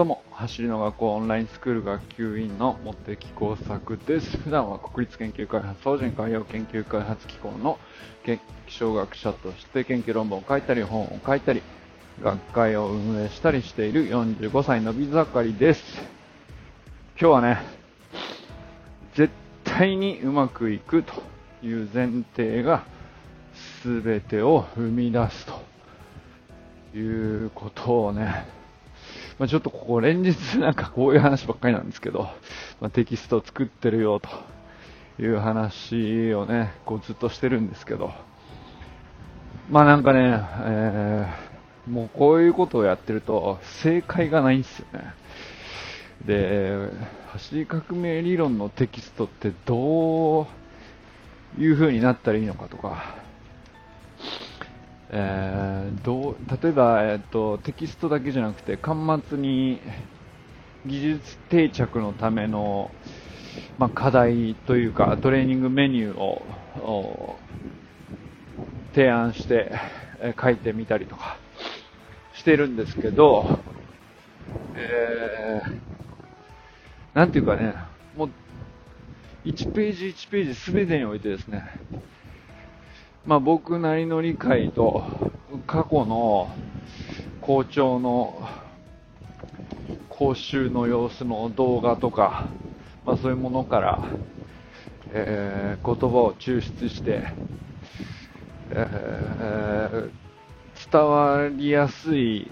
どうも、走りの学校オンラインスクール学級委員の茂木工作です。普段は国立研究開発法人海洋研究開発機構の気象学者として研究論文を書いたり本を書いたり学会を運営したりしている45歳のび盛りです。今日はね、絶対にうまくいくという前提が全てを生み出すということをね、まあ、ちょっとここ連日なんかこういう話ばっかりなんですけど、まあ、テキストを作ってるよという話をね、こうずっとしてるんですけど、まあなんかね、えー、もうこういうことをやってると正解がないんですよね。で、走り革命理論のテキストってどういう風になったらいいのかとか、えー、どう例えば、えーと、テキストだけじゃなくて端末に技術定着のための、まあ、課題というかトレーニングメニューを提案して、えー、書いてみたりとかしてるんですけど、えー、なんていうかね、もう1ページ1ページ全てにおいてですね、まあ、僕なりの理解と過去の校長の講習の様子の動画とか、まあ、そういうものから、えー、言葉を抽出して、えー、伝わりやすい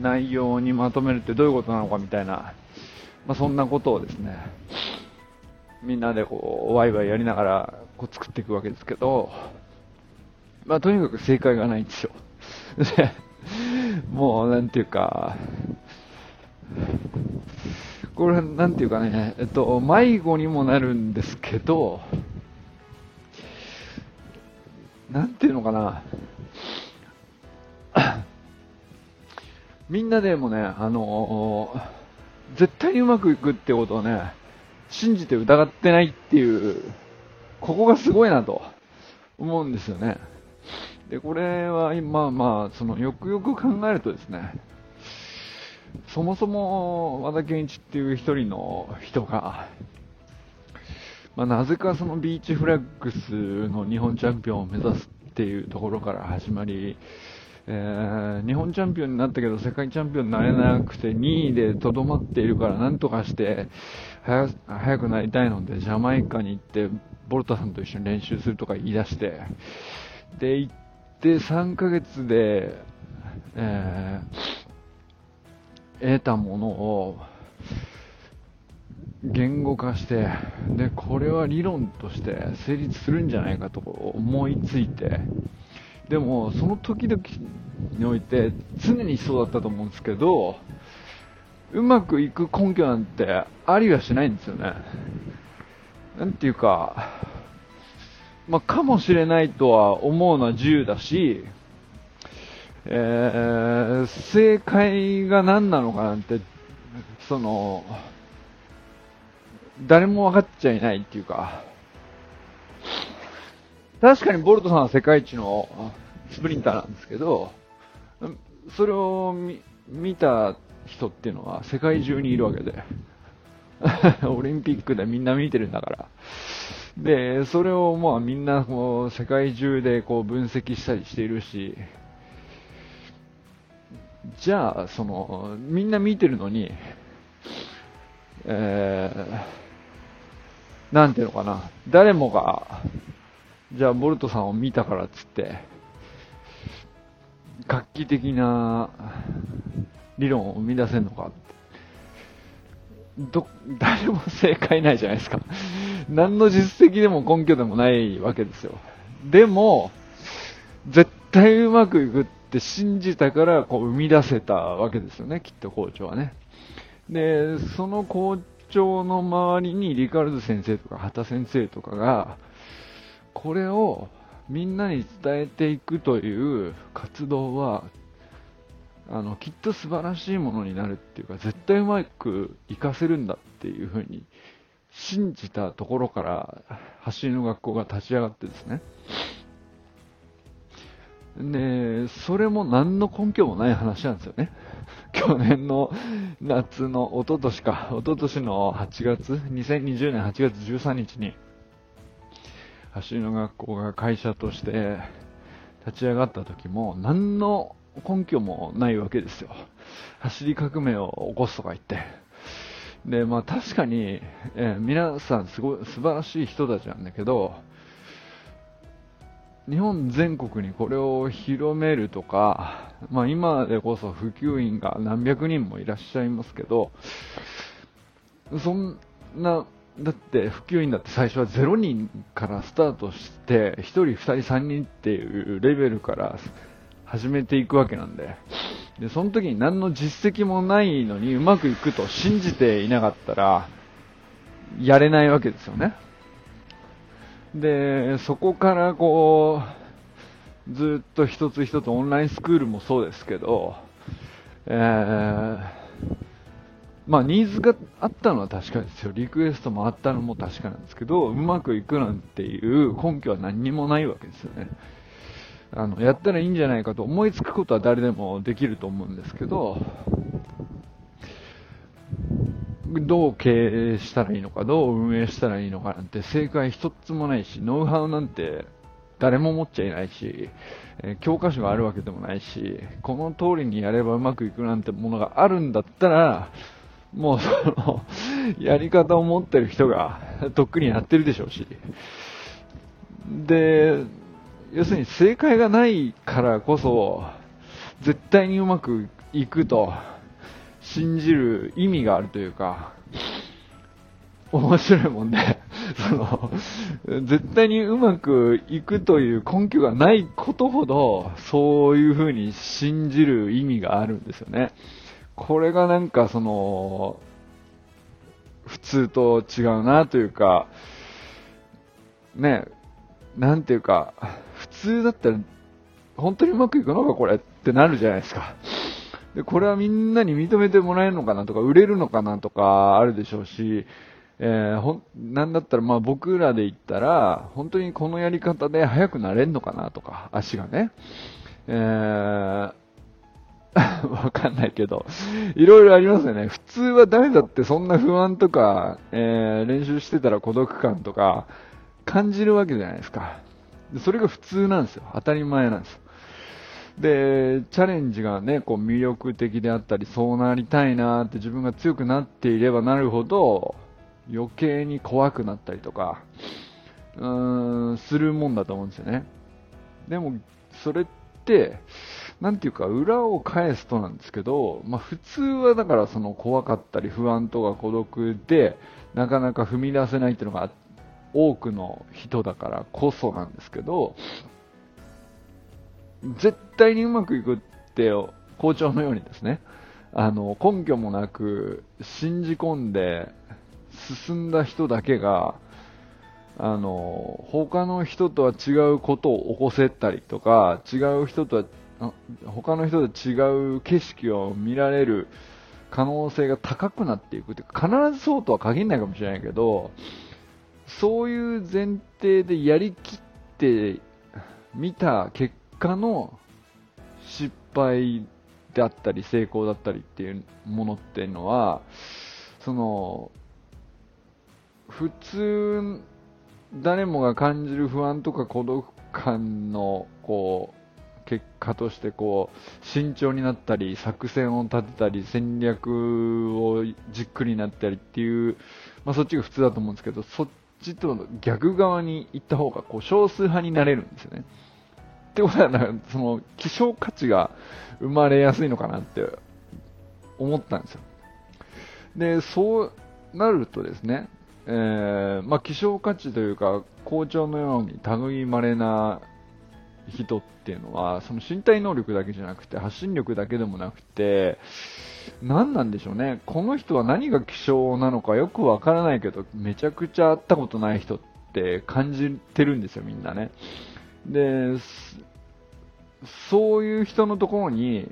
内容にまとめるってどういうことなのかみたいな、まあ、そんなことをですねみんなでこうワイワイやりながらこう作っていくわけですけど、まあ、とにかく正解がないんですよ。もう、なんていうか、これ、なんていうかね、えっと、迷子にもなるんですけど、なんていうのかな、みんなでもね、あの絶対にうまくいくってことをね、信じて疑ってないっていう、ここがすごいなと思うんですよね。で、これは今、まあ、その、よくよく考えるとですね、そもそも和田健一っていう一人の人が、まあ、なぜかそのビーチフラッグスの日本チャンピオンを目指すっていうところから始まり、えー、日本チャンピオンになったけど世界チャンピオンになれなくて2位でとどまっているからなんとかして早くなりたいのでジャマイカに行ってボルタさんと一緒に練習するとか言い出してで行で、3ヶ月で、えー、得たものを言語化して、で、これは理論として成立するんじゃないかと思いついて、でも、その時々において常にそうだったと思うんですけど、うまくいく根拠なんてありはしないんですよね。なんていうか、まあ、かもしれないとは思うのは自由だし、えー、正解が何なのかなんて、その、誰も分かっちゃいないっていうか、確かにボルトさんは世界一のスプリンターなんですけど、それを見見た人っていうのは世界中にいるわけで、オリンピックでみんな見てるんだから、で、それをまあみんなこう世界中でこう分析したりしているし、じゃあ、その、みんな見てるのに、えー、なんていうのかな、誰もが、じゃあボルトさんを見たからっつって、画期的な理論を生み出せるのかど、誰も正解ないじゃないですか。何の実績でも根拠でもないわけですよ。でも、絶対うまくいくって信じたから、こう生み出せたわけですよね、きっと校長はね。で、その校長の周りにリカルド先生とか畑先生とかが、これをみんなに伝えていくという活動はあのきっと素晴らしいものになるっていうか絶対うまく活かせるんだっていうふうに信じたところから走りの学校が立ち上がってですね。でそれも何の根拠もない話なんですよね。去年の夏の、一昨年か、一昨年の8月、2020年8月13日に、走りの学校が会社として立ち上がった時も、何の根拠もないわけですよ。走り革命を起こすとか言って。で、まあ確かに、えー、皆さんすごい素晴らしい人たちなんだけど、日本全国にこれを広めるとか、まあ今でこそ普及員が何百人もいらっしゃいますけど、そんな、だって普及員だって最初は0人からスタートして、1人、2人、3人っていうレベルから始めていくわけなんで、で、その時に何の実績もないのにうまくいくと信じていなかったら、やれないわけですよね。で、そこからこう、ずっと一つ一つオンラインスクールもそうですけど、えー、まあニーズがあったのは確かですよ。リクエストもあったのも確かなんですけど、うまくいくなんていう根拠は何にもないわけですよね。あの、やったらいいんじゃないかと思いつくことは誰でもできると思うんですけど、どう経営したらいいのか、どう運営したらいいのかなんて正解一つもないし、ノウハウなんて誰も持っちゃいないし、え教科書があるわけでもないし、この通りにやればうまくいくなんてものがあるんだったら、もう その、やり方を持ってる人が とっくにやってるでしょうし。で、要するに正解がないからこそ、絶対にうまくいくと信じる意味があるというか、面白いもんで、その、絶対にうまくいくという根拠がないことほど、そういう風に信じる意味があるんですよね。これがなんかその、普通と違うなというか、ね、なんていうか、通だったら、本当にうまくいくのかこれってなるじゃないですか。で、これはみんなに認めてもらえるのかなとか、売れるのかなとかあるでしょうし、えー、ほ、なんだったらまあ僕らで言ったら、本当にこのやり方で速くなれんのかなとか、足がね。えー、わかんないけど、いろいろありますよね。普通は誰だってそんな不安とか、えー、練習してたら孤独感とか、感じるわけじゃないですか。それが普通なんですよ。当たり前なんですよ。で、チャレンジがね、こう魅力的であったり、そうなりたいなって自分が強くなっていればなるほど、余計に怖くなったりとか、うーん、するもんだと思うんですよね。でも、それって、なんていうか、裏を返すとなんですけど、まあ普通はだからその怖かったり不安とか孤独で、なかなか踏み出せないっていうのが多くの人だからこそなんですけど、絶対にうまくいくって校長のようにですね、あの、根拠もなく信じ込んで進んだ人だけが、あの、他の人とは違うことを起こせたりとか、違う人とは、他の人と違う景色を見られる可能性が高くなっていくって必ずそうとは限らないかもしれないけど、そういう前提でやりきってみた結果の失敗であったり成功だったりっていうものっていうのは、その、普通、誰もが感じる不安とか孤独感の、こう、結果としてこう慎重になったり作戦を立てたり戦略をじっくりになったりっていう、まあ、そっちが普通だと思うんですけどそっちと逆側に行った方がこう少数派になれるんですよね。ってことはなんか、その希少価値が生まれやすいのかなって思ったんですよ。で、そうなるとですね、えー、まあ、希少価値というか、校長のように類まれな人っていうのは、その身体能力だけじゃなくて、発信力だけでもなくて、何なんでしょうね。この人は何が希少なのかよくわからないけど、めちゃくちゃ会ったことない人って感じてるんですよ、みんなね。で、そういう人のところに、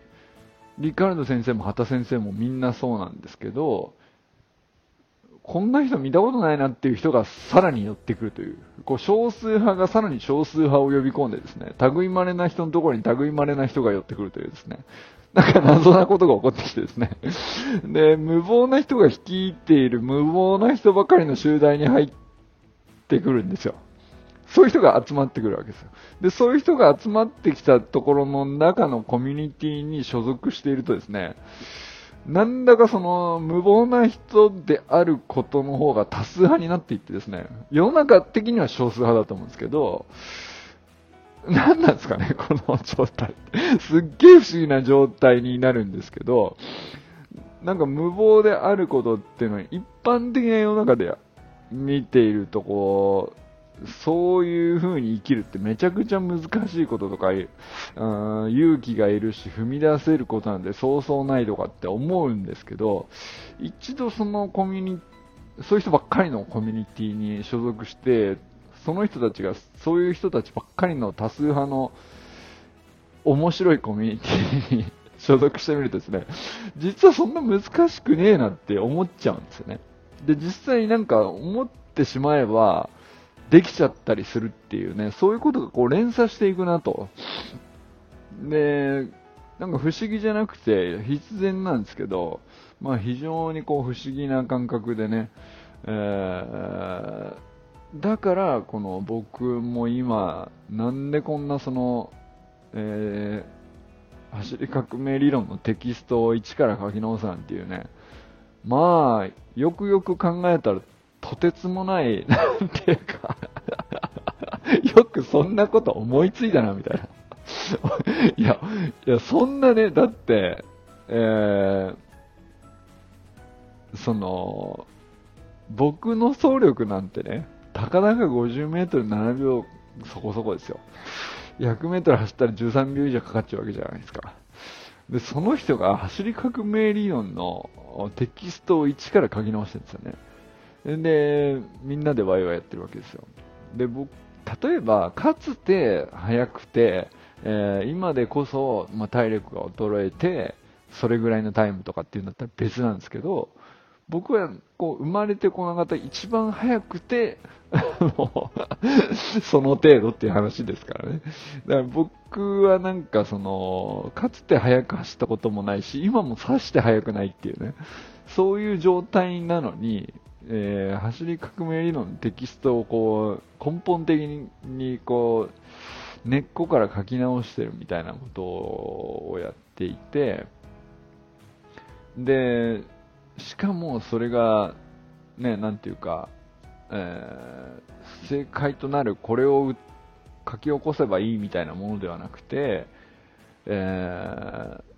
リカルド先生も畑先生もみんなそうなんですけど、こんな人見たことないなっていう人がさらに寄ってくるという、こう少数派がさらに少数派を呼び込んでですね、類稀な人のところに類稀な人が寄ってくるというですね、なんか謎なことが起こってきてですね。で、無謀な人が率いている無謀な人ばかりの集団に入ってくるんですよ。そういう人が集まってくるわけですよ。で、そういう人が集まってきたところの中のコミュニティに所属しているとですね、なんだかその無謀な人であることの方が多数派になっていってですね、世の中的には少数派だと思うんですけど、何なんですかね、この状態。すっげえ不思議な状態になるんですけど、なんか無謀であることっていうのは一般的な世の中で見ているとこそういう風に生きるってめちゃくちゃ難しいこととか、うん、勇気がいるし踏み出せることなんでそうそうないとかって思うんですけど、一度そのコミュニそういう人ばっかりのコミュニティに所属して、その人たちが、そういう人たちばっかりの多数派の面白いコミュニティに 所属してみるとですね、実はそんな難しくねえなって思っちゃうんですよね。で、実際になんか思ってしまえば、できちゃったりするっていうね、そういうことがこう連鎖していくなと。で、なんか不思議じゃなくて必然なんですけど、まあ非常にこう不思議な感覚でね、えー、だからこの僕も今、なんでこんなその、えー、走り革命理論のテキストを一から書き直すなんていうね、まあ、よくよく考えたらとてつもない、なんていうかよくそんなこと思いついたな、みたいな いや、いや、そんなね、だって、えー、その、僕の走力なんてね、たかだか50メートル7秒そこそこですよ。100メートル走ったら13秒以上かかっちゃうわけじゃないですか。で、その人が走り革命理論のテキストを一から書き直してるんですよね。で、みんなでワイワイやってるわけですよ。で、僕、例えば、かつて速くて、えー、今でこそ、まあ、体力が衰えて、それぐらいのタイムとかっていうんだったら別なんですけど、僕はこう生まれてこなかった一番早くて その程度っていう話ですからね。だから僕はなんかその、かつて速く走ったこともないし、今もさして速くないっていうね、そういう状態なのに、えー、走り革命理論のテキストをこう根本的にこう根っこから書き直してるみたいなことをやっていてでしかもそれがねなんていうか、えー、正解となるこれを書き起こせばいいみたいなものではなくて、えー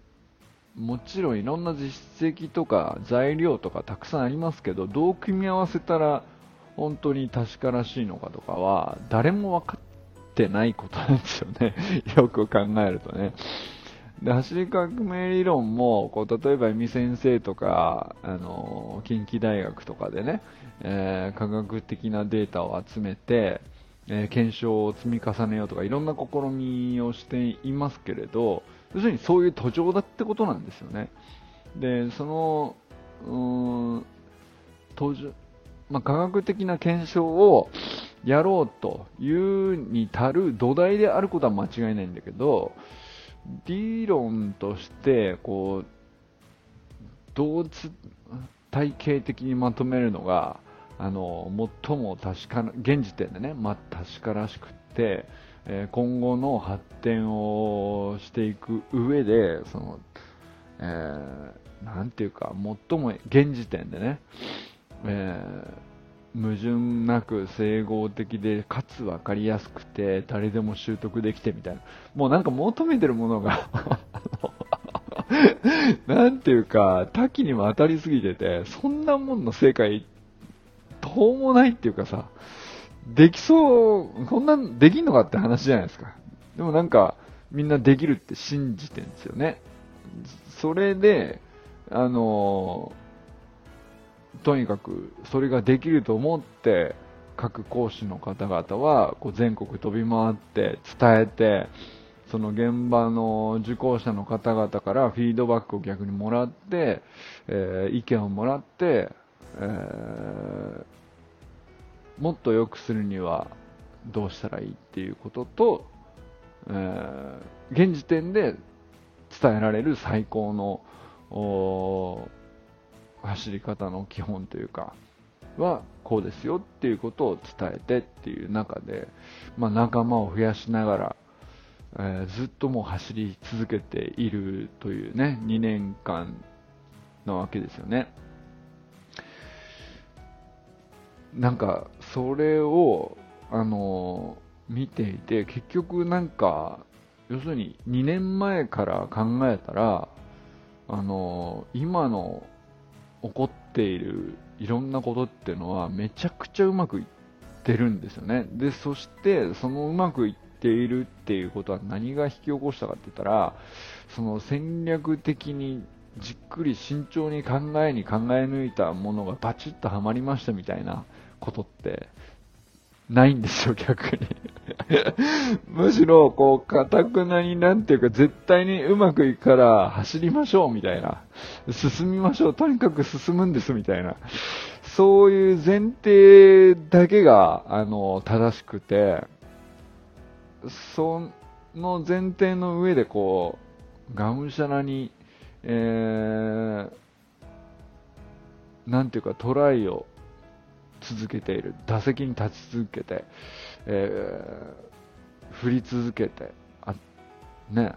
もちろんいろんな実績とか材料とかたくさんありますけどどう組み合わせたら本当に確からしいのかとかは誰も分かってないことなんですよね。よく考えるとね。で走り革命理論もこう例えば井見先生とかあの近畿大学とかでね、えー、科学的なデータを集めて、えー、検証を積み重ねようとかいろんな試みをしていますけれど要するにそういう途上だってことなんですよね。で、その、うん、途上、まあ、科学的な検証をやろうというに足る土台であることは間違いないんだけど、理論として、こう、同体系的にまとめるのが、あの、最も確かな、現時点でね、まあ、確からしくって、え今後の発展をしていく上で、その、えー、なんていうか、最も現時点でね、えー、矛盾なく整合的で、かつ分かりやすくて、誰でも習得できてみたいな。もうなんか求めてるものが なんていうか、多岐にも当たりすぎてて、そんなもんの正解、どうもないっていうかさ、できそう、こんなできんのかって話じゃないですか。でもなんか、みんなできるって信じてるんですよね。それで、あのとにかく、それができると思って、各講師の方々は、こう全国飛び回って伝えて、その現場の受講者の方々からフィードバックを逆にもらって、えー、意見をもらって、えー、もっと良くするにはどうしたらいいっていうことと、えー、現時点で伝えられる最高の走り方の基本というかはこうですよっていうことを伝えてっていう中で、まあ、仲間を増やしながら、えー、ずっともう走り続けているというね2年間なわけですよね。なんかそれをあの見ていて結局なんか要するに2年前から考えたらあの今の起こっているいろんなことっていうのはめちゃくちゃうまくいってるんですよねでそしてそのうまくいっているっていうことは何が引き起こしたかって言ったらその戦略的にじっくり慎重に考えに考え抜いたものがバチッとはまりましたみたいなことってないんですよ、逆に。むしろ、こう、かたくなになんていうか、絶対にうまくいくから走りましょう、みたいな。進みましょう、とにかく進むんです、みたいな。そういう前提だけが、あの、正しくて、その前提の上で、こう、がむしゃらに、えー、なんていうか、トライを続けている、打席に立ち続けて、えー、振り続けて、あね、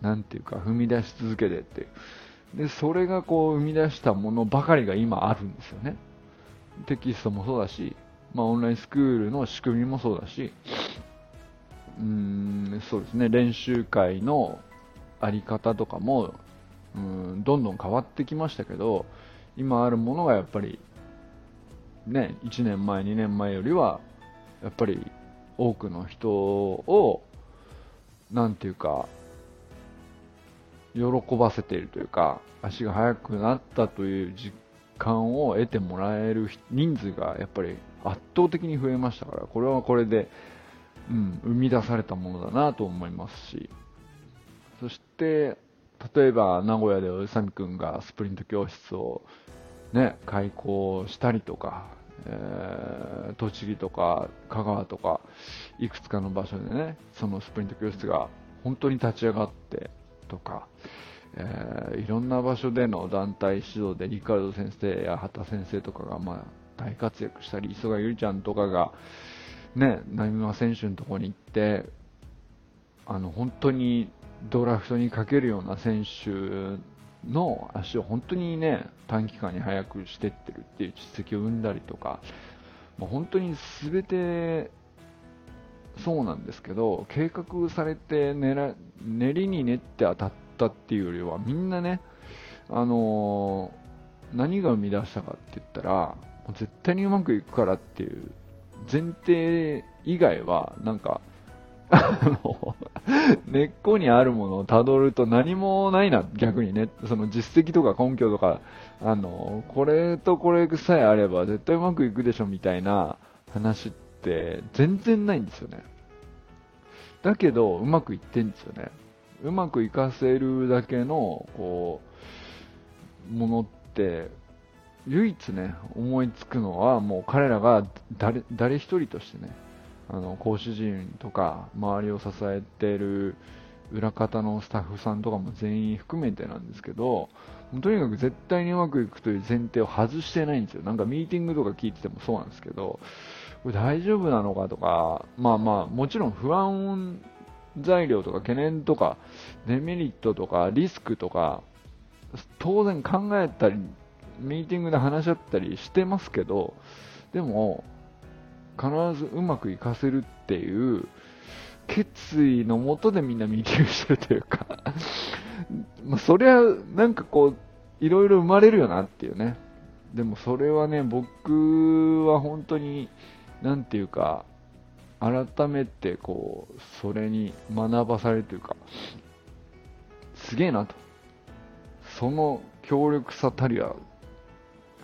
なんていうか、踏み出し続けてっていう。で、それがこう生み出したものばかりが今あるんですよね。テキストもそうだし、まあ、オンラインスクールの仕組みもそうだし、うーん、そうですね、練習会のあり方とかも、うん、どんどん変わってきましたけど、今あるものがやっぱりね、1年前、2年前よりは、やっぱり多くの人を、なんていうか、喜ばせているというか、足が速くなったという実感を得てもらえる人数がやっぱり圧倒的に増えましたから、これはこれで、うん、生み出されたものだなと思いますし、そして、例えば名古屋で宇佐美くんがスプリント教室をね、開校したりとか、えー、栃木とか香川とかいくつかの場所でねそのスプリント教室が本当に立ち上がってとか、えー、いろんな場所での団体指導でリカルド先生や畑先生とかが、まあ、大活躍したり磯貝ゆりちゃんとかが、ね、波間選手のところに行ってあの本当にドラフトにかけるような選手の足を本当にね短期間に速くしてってるっていう実績を生んだりとか、まあ、本当に全てそうなんですけど計画されて練練りに練って当たったっていうよりはみんなね、あのー、何が生み出したかって言ったら絶対にうまくいくからっていう前提以外はなんか、根っこにあるものをたどると何もないな、逆にね。その実績とか根拠とか、あの、これとこれさえあれば絶対うまくいくでしょみたいな話って全然ないんですよね。だけど、うまくいってんですよね。うまくいかせるだけの、こう、ものって、唯一ね、思いつくのは、もう彼らが誰、誰一人としてね、あの講師陣とか周りを支えている裏方のスタッフさんとかも全員含めてなんですけどとにかく絶対にうまくいくという前提を外してないんですよなんかミーティングとか聞いててもそうなんですけどこれ大丈夫なのかとかまあまあもちろん不安材料とか懸念とかデメリットとかリスクとか当然考えたりミーティングで話し合ったりしてますけどでも必ずうまくいかせるっていう決意のもとでみんなミーティングしてるというか まあそりゃなんかこういろいろ生まれるよなっていうね。でもそれはね僕は本当になんていうか改めてこうそれに学ばされるというかすげえなとその強力さたりはや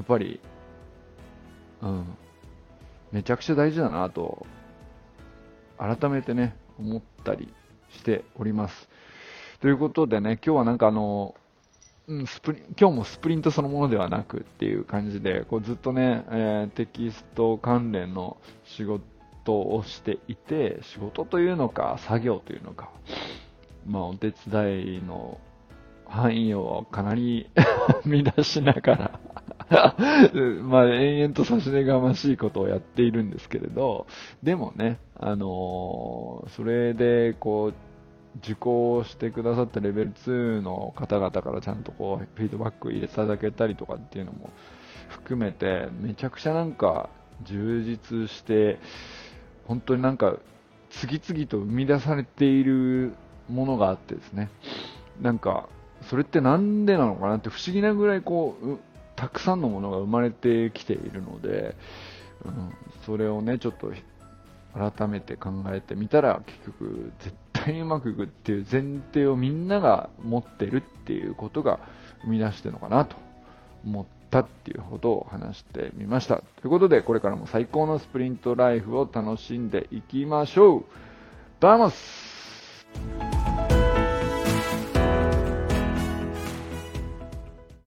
っぱりうんめちゃくちゃ大事だなと、改めてね、思ったりしております。ということでね、今日はなんかあの、うん、スプリ今日もスプリントそのものではなくっていう感じで、こうずっとね、えー、テキスト関連の仕事をしていて、仕事というのか、作業というのか、まあ、お手伝いの範囲をかなり 乱しながら まあ、延々と差し出がましいことをやっているんですけれど、でもね、あのー、それで、こう、受講してくださったレベル2の方々からちゃんとこう、フィードバック入れていただけたりとかっていうのも含めて、めちゃくちゃなんか充実して、本当になんか、次々と生み出されているものがあってですね、なんか、それってなんでなのかなって不思議なぐらいこう、たくさんのものが生まれてきているので、うん、それをね、ちょっと改めて考えてみたら、結局、絶対にうまくいくっていう前提をみんなが持ってるっていうことが生み出してるのかなと思ったっていうことを話してみました。ということで、これからも最高のスプリントライフを楽しんでいきましょう。バーマス